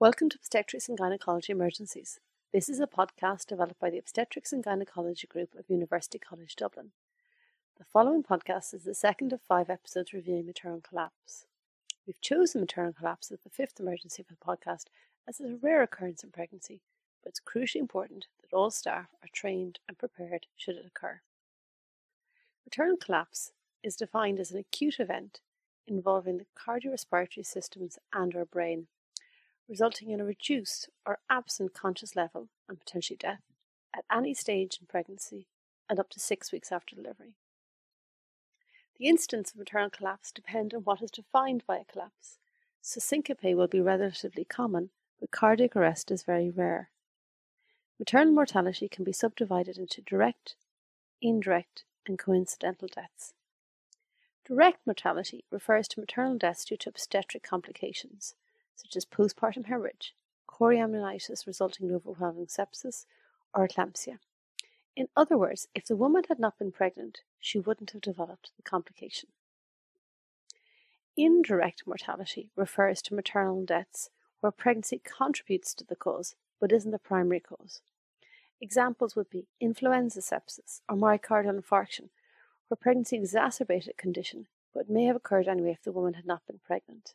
Welcome to Obstetrics and Gynecology Emergencies. This is a podcast developed by the Obstetrics and Gynecology Group of University College Dublin. The following podcast is the second of five episodes reviewing maternal collapse. We've chosen maternal collapse as the fifth emergency for the podcast as it's a rare occurrence in pregnancy, but it's crucially important that all staff are trained and prepared should it occur. Maternal collapse is defined as an acute event involving the cardiorespiratory systems and or brain resulting in a reduced or absent conscious level and potentially death at any stage in pregnancy and up to six weeks after delivery. The incidence of maternal collapse depend on what is defined by a collapse. So syncope will be relatively common, but cardiac arrest is very rare. Maternal mortality can be subdivided into direct, indirect, and coincidental deaths. Direct mortality refers to maternal deaths due to obstetric complications, such as postpartum hemorrhage, chorioamnionitis resulting in overwhelming sepsis, or eclampsia. In other words, if the woman had not been pregnant, she wouldn't have developed the complication. Indirect mortality refers to maternal deaths where pregnancy contributes to the cause but isn't the primary cause. Examples would be influenza sepsis or myocardial infarction, where pregnancy exacerbated a condition but may have occurred anyway if the woman had not been pregnant.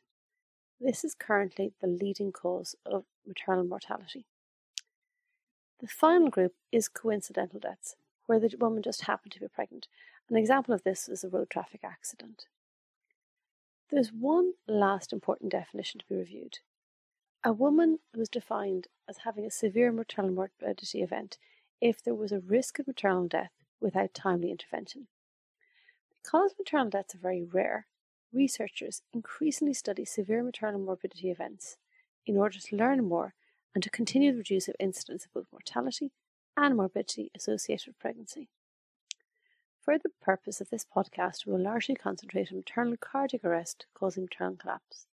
This is currently the leading cause of maternal mortality. The final group is coincidental deaths, where the woman just happened to be pregnant. An example of this is a road traffic accident. There's one last important definition to be reviewed. A woman was defined as having a severe maternal morbidity event if there was a risk of maternal death without timely intervention. Because maternal deaths are very rare, researchers increasingly study severe maternal morbidity events in order to learn more and to continue the reduce of incidence of both mortality and morbidity associated with pregnancy. For the purpose of this podcast, we will largely concentrate on maternal cardiac arrest causing maternal collapse.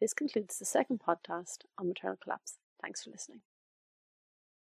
This concludes the second podcast on maternal collapse. Thanks for listening.